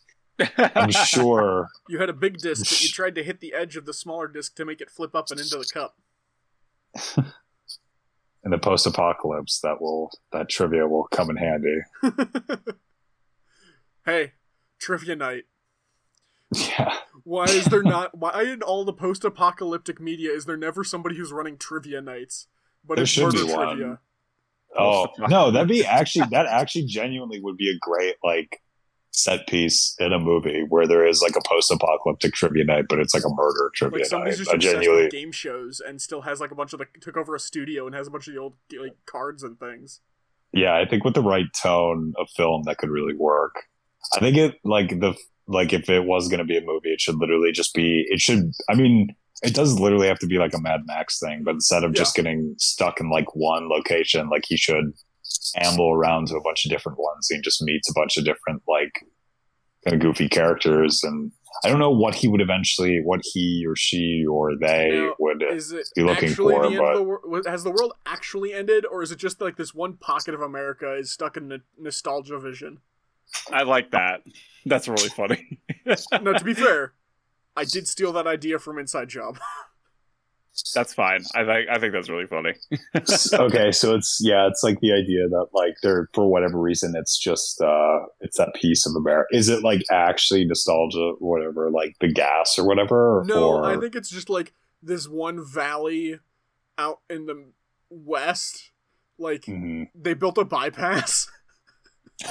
I'm sure. You had a big disc, but you tried to hit the edge of the smaller disc to make it flip up and into the cup. In the post-apocalypse, that will that trivia will come in handy. hey, trivia night. Yeah, Why is there not? Why in all the post-apocalyptic media is there never somebody who's running trivia nights? But There it's should murder be one. Oh no, that'd be actually that actually genuinely would be a great like set piece in a movie where there is like a post-apocalyptic trivia night, but it's like a murder trivia Like somebody's night. just I genuinely, game shows and still has like a bunch of the took over a studio and has a bunch of the old like cards and things. yeah, I think with the right tone of film, that could really work. I think it like the like if it was going to be a movie, it should literally just be. It should. I mean, it does literally have to be like a Mad Max thing, but instead of just getting stuck in like one location, like he should amble around to a bunch of different ones. and just meets a bunch of different like kind of goofy characters, and I don't know what he would eventually, what he or she or they Now, would. Is it be looking for, the but- the world? Has the world actually ended, or is it just like this one pocket of America is stuck in a nostalgia vision? I like that. That's really funny. No, to be fair, I did steal that idea from Inside Job. That's fine. I think I think that's really funny. okay, so it's yeah, it's like the idea that like they're for whatever reason it's just uh it's that piece of America. Is it like actually nostalgia or whatever, like the gas or whatever? No, or, I think it's just like this one valley out in the west. Like Mhm. they built a bypass.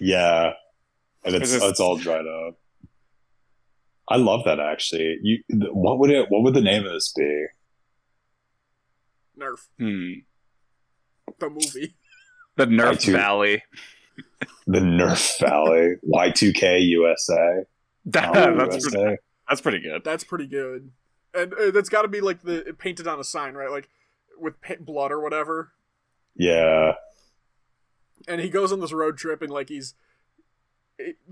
yeah, and it's Is this- it's all dried up. I love that actually. You, what would it? What would the name of this be? Nerf hmm. the movie. The Nerf too- Valley. The Nerf Valley Y2K USA. That- that's pretty, that's pretty good. That's pretty good, and uh, that's got to be like the painted on a sign, right? Like with pa- blood or whatever. Yeah, and he goes on this road trip and like he's it-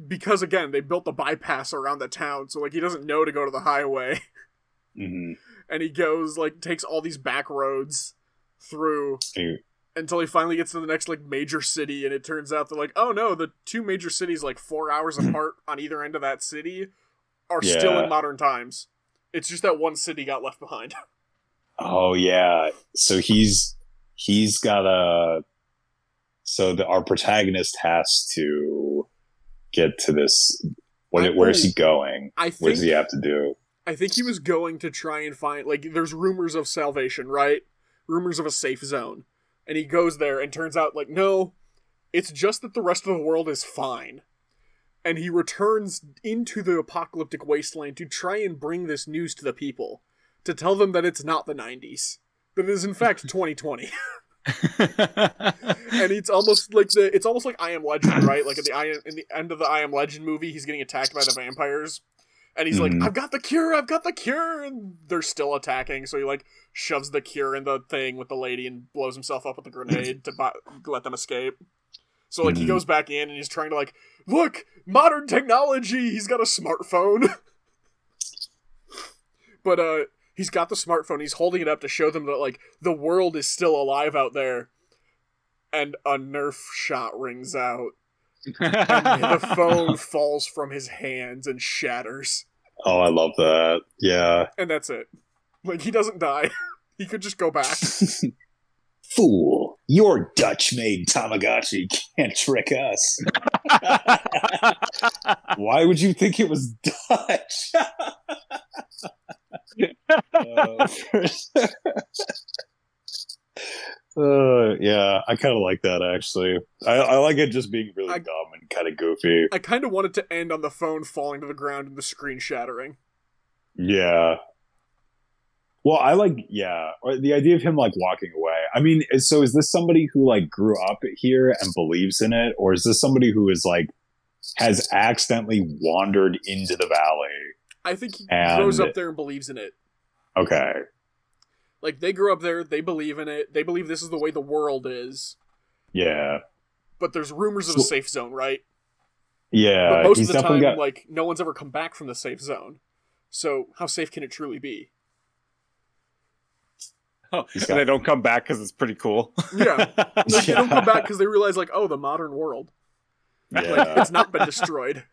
because again they built the bypass around the town so like he doesn't know to go to the highway. Hmm and he goes like takes all these back roads through until he finally gets to the next like major city and it turns out they're like oh no the two major cities like four hours apart on either end of that city are still in modern times. It's just that one city got left behind. Oh yeah. So he's he's got a so the our protagonist has to get to this what I- where's he going? i What think does he have to do? I think he was going to try and find like there's rumors of salvation, right? Rumors of a safe zone. And he goes there and turns out like no, it's just that the rest of the world is fine. And he returns into the apocalyptic wasteland to try and bring this news to the people, to tell them that it's not the 90s, that it is in fact 2020. and it's almost like the it's almost like I Am Legend, right? Like at the I Am, in the end of the I Am Legend movie, he's getting attacked by the vampires, and he's Mhm. like, "I've got the cure, I've got the cure," and they're still attacking. So he like shoves the cure in the thing with the lady and blows himself up with a grenade to bu- let them escape. So like he Mhm. goes back in and he's trying to like, look, modern technology. He's got a smartphone, but uh, he's got the smartphone. He's holding it up to show them that like the world is still alive out there. And a Nerf shot rings out. And the phone falls from his hands and shatters. Oh, I love that. Yeah. And that's it. Like he doesn't die. he could just go back. Fool, your Dutch made Tamagotchi can't trick us. Why would you think it was Dutch? Uh, uh, yeah, I kind of like that actually. I, I like it just being really I- dumb and kind of goofy. I kind of wanted to end on the phone falling to the ground and the screen shattering. Yeah. Well, I like yeah, the idea of him like walking away. I mean, so is this somebody who like grew up here and believes in it, or is this somebody who is like has accidentally wandered into the valley. I think he And- grows up there and believes in it. Okay. Like they grew up there, they believe in it. They believe this is the way the world is. Yeah. But there's rumors of a safe zone, right? Yeah. but most he's of the time, got. like no one's ever come back from the safe zone. So how safe can it truly be? Oh, He's and got- they don't come back because it's pretty cool. Yeah. Like, they don't come back because they realize, like, oh, the modern world. Like, yeah. it's not been destroyed.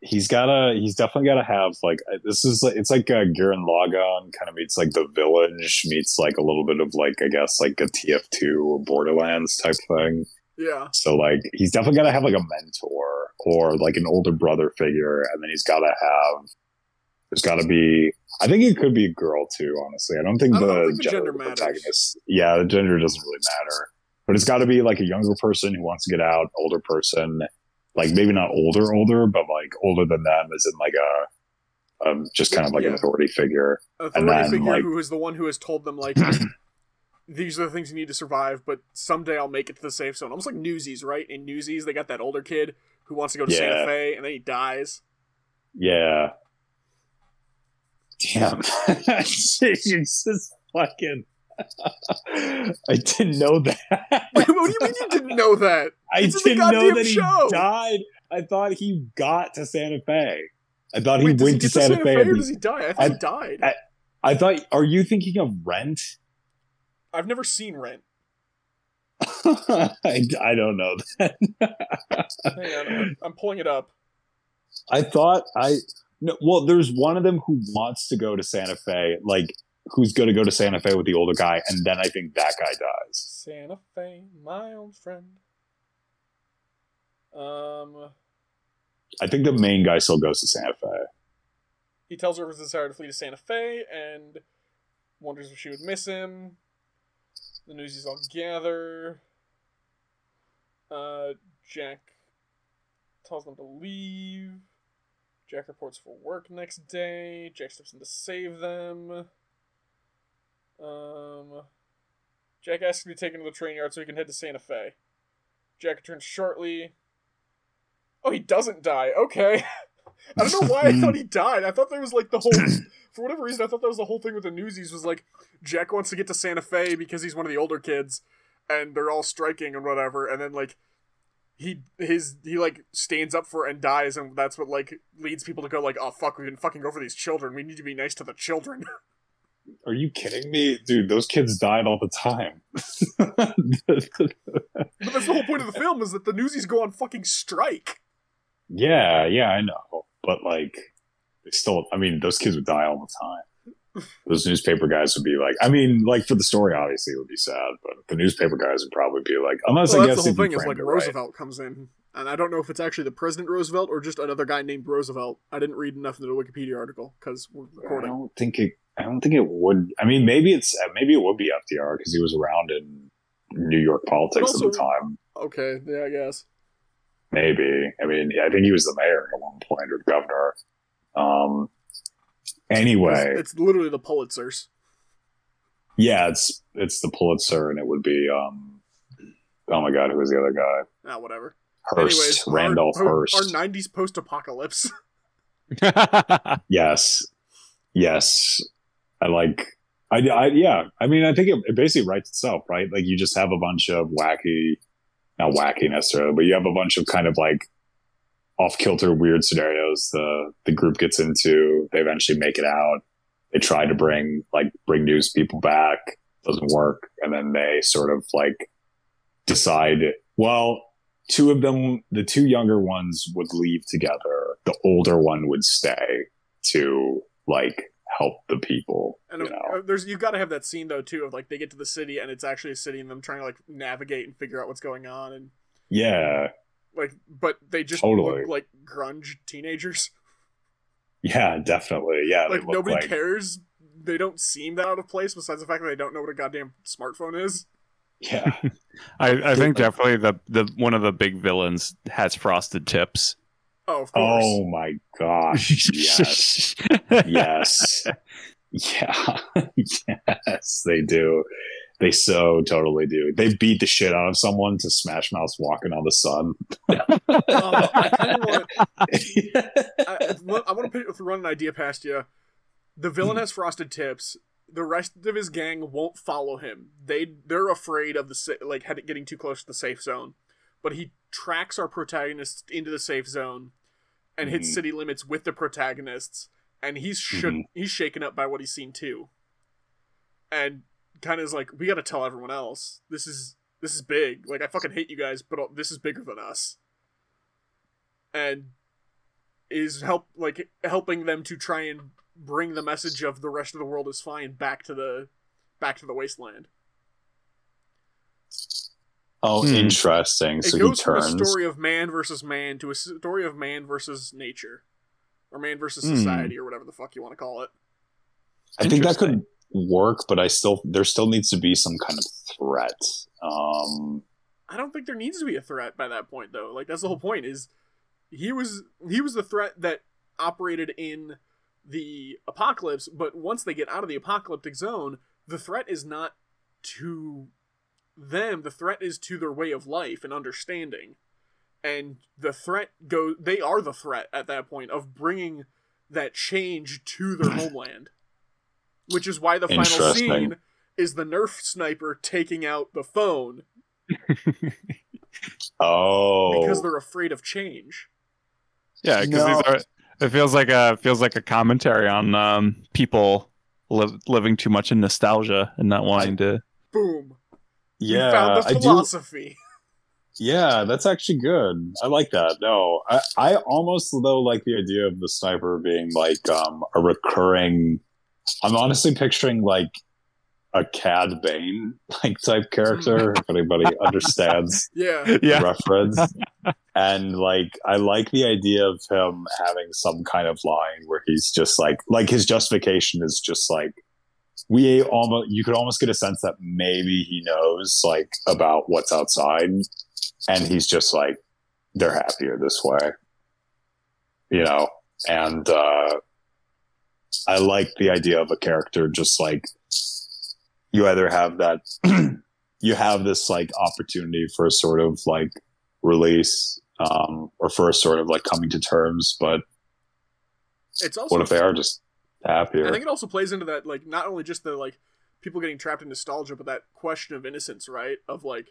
He's gotta he's definitely gotta have like uh, this is like it's like uh Gurren Lagann kind of meets like the village meets like a little bit of like I guess like a TF2 or Borderlands type thing. Yeah. So like he's definitely gotta have like a mentor or like an older brother figure, and then he's gotta have there's gotta be I think it could be a girl too, honestly. I don't think I the, don't think the gender, gender the matters. protagonist Yeah, the gender doesn't really matter. But it's gotta be like a younger person who wants to get out, older person, like maybe not older, older, but like older than them as in like a um, just kind of like an authority figure. Authority then, figure like- who is the one who has told them, like, these are the things you need to survive, but someday I'll make it to the safe zone. Almost like Newsies, right? In Newsies, they got that older kid who wants to go to Santa Fe, and then he dies. Yeah. Damn. it's just fucking. I didn't know that. what do you mean you didn't know that? I It's didn't know that he show. died. I thought he got to Santa Fe. I thought Wait, he does he went get to Santa, Fe. or does he die? I thought I- he died. I- I thought. Are you thinking of Rent? I've never seen Rent. I, I don't know. Hang on, I'm, I'm pulling it up. I thought I no. Well, there's one of them who wants to go to Santa Fe, like who's going to go to Santa Fe with the older guy, and then I think that guy dies. Santa Fe, my old friend. Um, I think the main guy still goes to Santa Fe. he tells her of his desire to flee to Santa Fe and wonders if she would miss him. The newsies all gather. Uh, Jack tells them to leave. Jack reports for work next day. Jack steps in to save them. Um, Jack asks to be taken to the train yard so he can head to Santa Fe. Jack returns shortly. Oh, he doesn't die. Okay. I don't know why I thought he died. I thought there was like the whole. For whatever reason, I thought that was the whole thing with the Newsies was like Jack wants to get to Santa Fe because he's one of the older kids, and they're all striking and whatever, and then like he his he like stands up for and dies, and that's what like leads people to go like, oh fuck, we can fucking go for these children. We need to be nice to the children. Are you kidding me, dude? Those kids died all the time. But that's the whole point of the film is that the Newsies go on fucking strike. yeah, yeah, I know, but like, they still. I mean, those kids would die all the time. Those newspaper guys would be like, I mean, like for the story, obviously, it would be sad, but the newspaper guys would probably be like, unless Well, I guess the whole thing is like it right. Roosevelt comes in, and I don't know if it's actually the President Roosevelt or just another guy named Roosevelt. I didn't read enough into the Wikipedia article because we're recording. I don't think it. I don't think it would. I mean, maybe it's maybe it would be FDR because he was around in New York politics But at the time. Okay, yeah, I guess. Maybe. I mean, I think he was the mayor at one point or governor. Um. Anyway, It's, it's literally the Pulitzers. yeah, it's it's the Pulitzer, and it would be um. Oh my God, who was the other guy? Ah, whatever. Hearst, Anyways, Randolph our, Hearst. Our, our 90s post apocalypse. Yes, yes. I like. I, I yeah. I mean, I think it, it basically writes itself, right? Like you just have a bunch of wacky, not wacky necessarily, but you have a bunch of kind of like off kilter, weird scenarios. The the group gets into. They eventually make it out. They try to bring like bring news people back. Doesn't work, and then they sort of like decide. Well, two of them, the two younger ones, would leave together. The older one would stay to like help the people. And you uh, know, there's you've got to have that scene though too of like they get to the city and it's actually a city and them trying to like navigate and figure out what's going on and yeah, like but they just Totally. look like grunge teenagers. yeah, definitely, yeah. like nobody like- cares. They don't seem that out of place besides the fact that they don't know what a goddamn smartphone is. Yeah, I, I think definitely the, the one of the big villains has frosted tips. Oh, of course. Oh my gosh, yes, yes, yeah, yes, they do. They so totally do. They beat the shit out of someone to Smash Mouth walking on the sun. Oh, I kind of want. I, I want to run an idea past you. The villain mm. has frosted tips. The rest of his gang won't follow him. They they're afraid of the like getting too close to the safe zone. But he tracks our protagonist into the safe zone and hits Mhm. city limits with the protagonists. And he's shook, Mhm. he's shaken up by what he's seen too. And kind of is like, we got to tell everyone else. This is this is big. Like I fucking hate you guys, but this is bigger than us. And is help like helping them to try and bring the message of the rest of the world is fine back to the back to the wasteland. Oh, Hmm. interesting. It So he goes from a story of man versus man to a story of man versus nature, or man versus Hmm. society, or whatever the fuck you want to call it. I think that could work, but I still there still needs to be some kind of threat. Um, I don't think there needs to be a threat by that point, though. Like that's the whole point. Is he was he was the threat that operated in the apocalypse, but once they get out of the apocalyptic zone, the threat is not to them. The threat is to their way of life and understanding, and the threat go. They are the threat at that point of bringing that change to their homeland, which is why the final scene is the Nerf sniper taking out the phone oh, because they're afraid of change. Yeah, because No. these are. It feels like a feels like a commentary on um, people li- living too much in nostalgia and not wanting to. Boom. Yeah, we found the I do. philosophy. Yeah, that's actually good. I like that. No, I, I almost though like the idea of the sniper being like um a recurring. I'm honestly picturing like a Cad Bane like type character. if anybody understands Yeah. the Yeah, reference, and like I like the idea of him having some kind of line where he's just like like his justification is just like we almost you could almost get a sense that maybe he knows like about what's outside and he's just like they're happier this way. You know? And uh i like the idea of a character just like you either have that you have this like opportunity for a sort of like release um or for a sort of like coming to terms but It's also what if they are just happier I think it also plays into that like not only just the like people getting trapped in nostalgia, but that question of innocence, right? Of like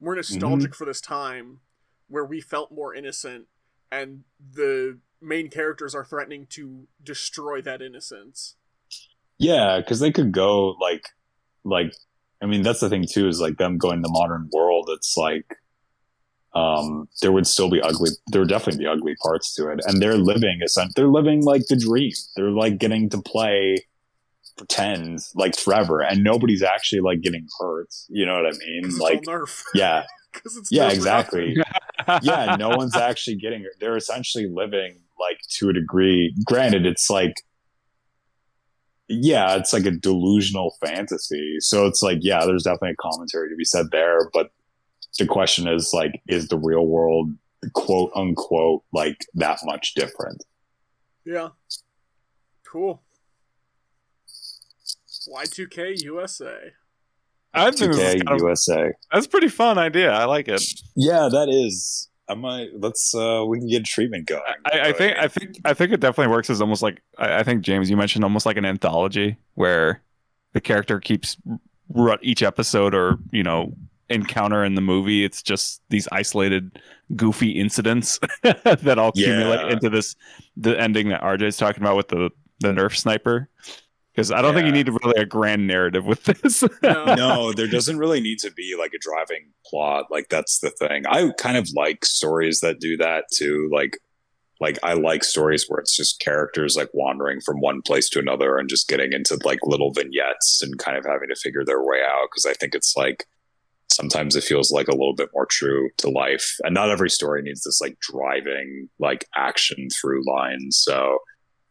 we're nostalgic mhm. for this time where we felt more innocent and the main characters are threatening to destroy that innocence. Yeah, because they could go like, like, I mean, that's the thing too is like them going to the modern world. It's like, um, there would still be ugly. There would definitely be ugly parts to it, and they're living. essen- They're living like the dream. They're like getting to play, pretend like forever, and nobody's actually like getting hurt. You know what I mean? 'Cause it's Like, all Nerf. yeah, 'Cause it's yeah, exactly. yeah, no one's actually getting it. They're essentially living like to a degree. Granted, it's like, yeah, it's like a delusional fantasy. So it's like, yeah, there's definitely a commentary to be said there. But the question is like, is the real world, quote unquote, like that much different? Yeah. Cool. Y2K USA. I think this 2K kind of, USA. that's a pretty fun idea. I like it. Yeah, that is. I might. Let's. uh We can get treatment going. I, I think I think I think it definitely works as almost like I, I think James you mentioned almost like an anthology where the character keeps each episode or you know encounter in the movie it's just these isolated goofy incidents that all accumulate Yeah. into this the ending that RJ's talking about with the the mm-hmm. nerf sniper because I don't think you need really a grand narrative with this. No. no, there doesn't really need to be like a driving plot. Like that's the thing. I kind of like stories that do that too. Like, like I like stories where it's just characters like wandering from one place to another and just getting into like little vignettes and kind of having to figure their way out. Because I think it's like sometimes it feels like a little bit more true to life, and not every story needs this like driving like action through line. So.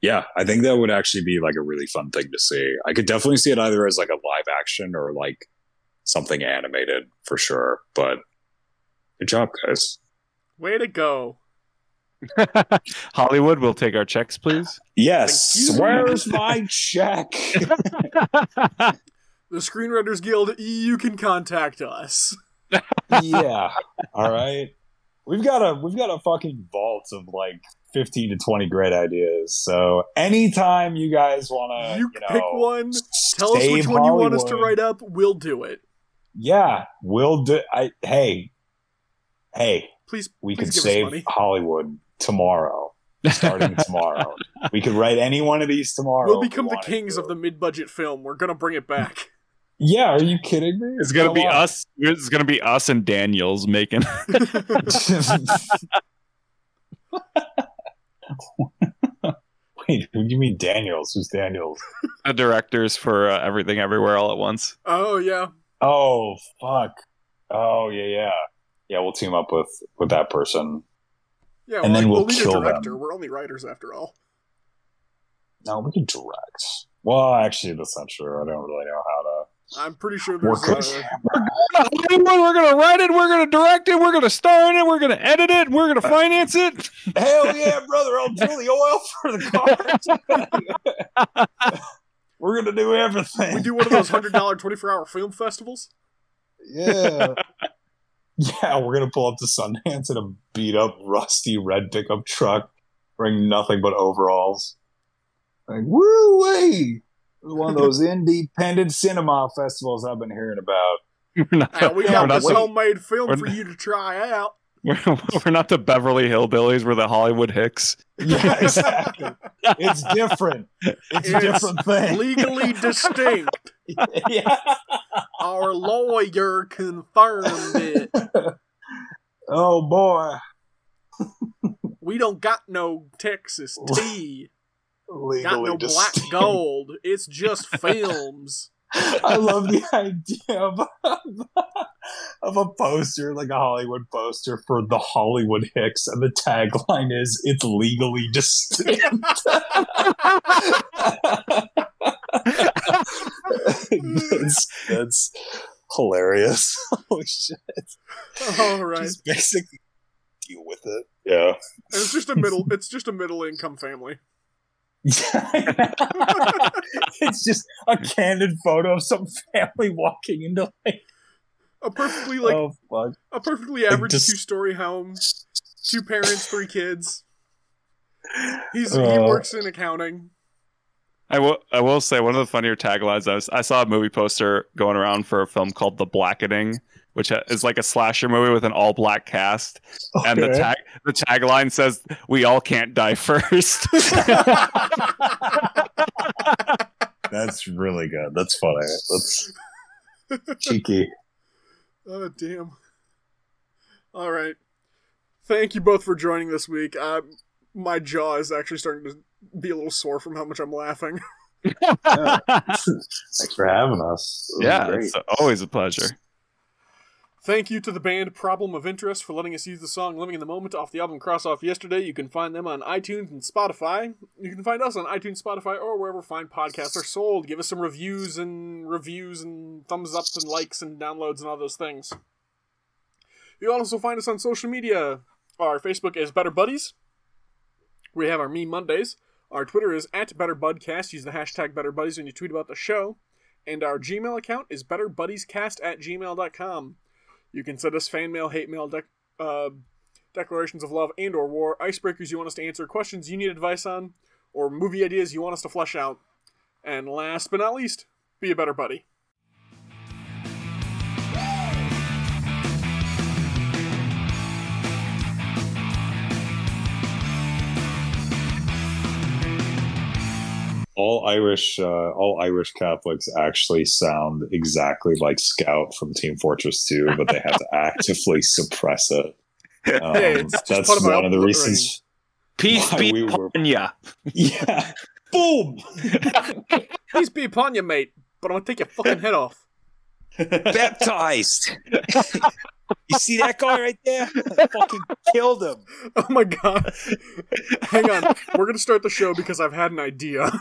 Yeah, I think that would actually be like a really fun thing to see. I could definitely see it either as like a live action or like something animated for sure. But good job, guys. Way to go. Hollywood we'll take our checks, please. Yes, where's my check? The Screenwriters Guild, you can contact us. yeah. All right. We've got a we've got a fucking vault of like fifteen to twenty great ideas. So anytime you guys want to, you you, know, pick one, tell us which one you want us to write up, we'll do it. Yeah, we'll do. I hey, hey, Please, we please could save. Hollywood tomorrow. Starting tomorrow, we could write any one of these tomorrow. We'll become the kings to. of the mid-budget film. We're gonna bring it back. Yeah, are you kidding me? It's gonna Come be on. us. It's gonna be us and Daniels making. Wait, who do you mean Daniels? Who's Daniels? the directors for uh, everything everywhere all at once. oh yeah, Oh fuck. Oh yeah, yeah, yeah. We'll team up with with that person. yeah. And well, then we'll need kill a director. them. We're only writers after all. No, we can direct. Well, actually, that's not true. I don't really know how to. I'm pretty sure We're there's. good. Uh, Hollywood, we're gonna write it. We're gonna direct it. We're gonna star in it. We're gonna edit it. We're gonna finance it. Hell yeah, brother! I'll drill the oil for the car. We're gonna do everything. we do one of those hundred dollar twenty four hour film festivals. Yeah. yeah, we're gonna pull up to Sundance in a beat up, rusty red pickup truck, wearing nothing but overalls. Like, woo wee! One of those independent cinema festivals I've been hearing about. we're not. We we're got not this homemade film for you to try out. we're, we're not the Beverly Hillbillies. We're the Hollywood Hicks. Yeah, exactly. it's different. It's, a different thing. Legally distinct. yeah. Our lawyer confirmed it. Oh boy. We don't got no Texas tea. Legally Got no black gold. It's just films. I love the idea of, of a poster, like a Hollywood poster for the Hollywood Hicks, and the tagline is "It's legally distinct." that's, that's hilarious. Holy shit! All right. Just basically deal with it. Yeah. And it's just a middle. It's just a middle income family. it's just a candid photo of some family walking into like, A perfectly like oh fuck. a perfectly average just- two story home. Two parents, three kids. He's he Uh. works in accounting. I will. I will say one of the funnier taglines. I, was, I saw a movie poster going around for a film called The Blackening, which is like a slasher movie with an all black cast, and the tag the tagline says, "We all can't die first. That's really good. That's funny. That's cheeky. Oh damn! All right, thank you both for joining this week. Uh, my jaw is actually starting to be a little sore from how much I'm laughing. Thanks for having us. Yeah, great. it's always a pleasure. Thank you to the band Problem of Interest for letting us use the song Living in the Moment off the album Cross Off Yesterday. You can find them on iTunes and Spotify. You can find us on iTunes, Spotify, or wherever fine podcasts are sold. Give us some reviews and reviews and thumbs ups and likes and downloads and all those things. You can also find us on social media. Our Facebook is Better Buddies. We have our Me Mondays. Our Twitter is at BetterBudcast. Use the hashtag BetterBuddies when you tweet about the show. And our Gmail account is BetterBuddiesCast at gmail.com. You can send us fan mail, hate mail, uh, declarations of love and or war, icebreakers you want us to answer, questions you need advice on, or movie ideas you want us to flesh out. And last but not least, be a better buddy. All Irish, uh, all Irish Catholics actually sound exactly like Scout from Team Fortress 2, but they have to actively suppress it. Um, Hey, it's that's part of one of the reasons. Peace Why be we were- upon ya. Yeah. Boom. Peace be upon you, mate, but I'm gonna take your fucking head off. Baptized. you see that guy right there? I fucking killed him. Oh my god. Hang on. We're gonna start the show because I've had an idea.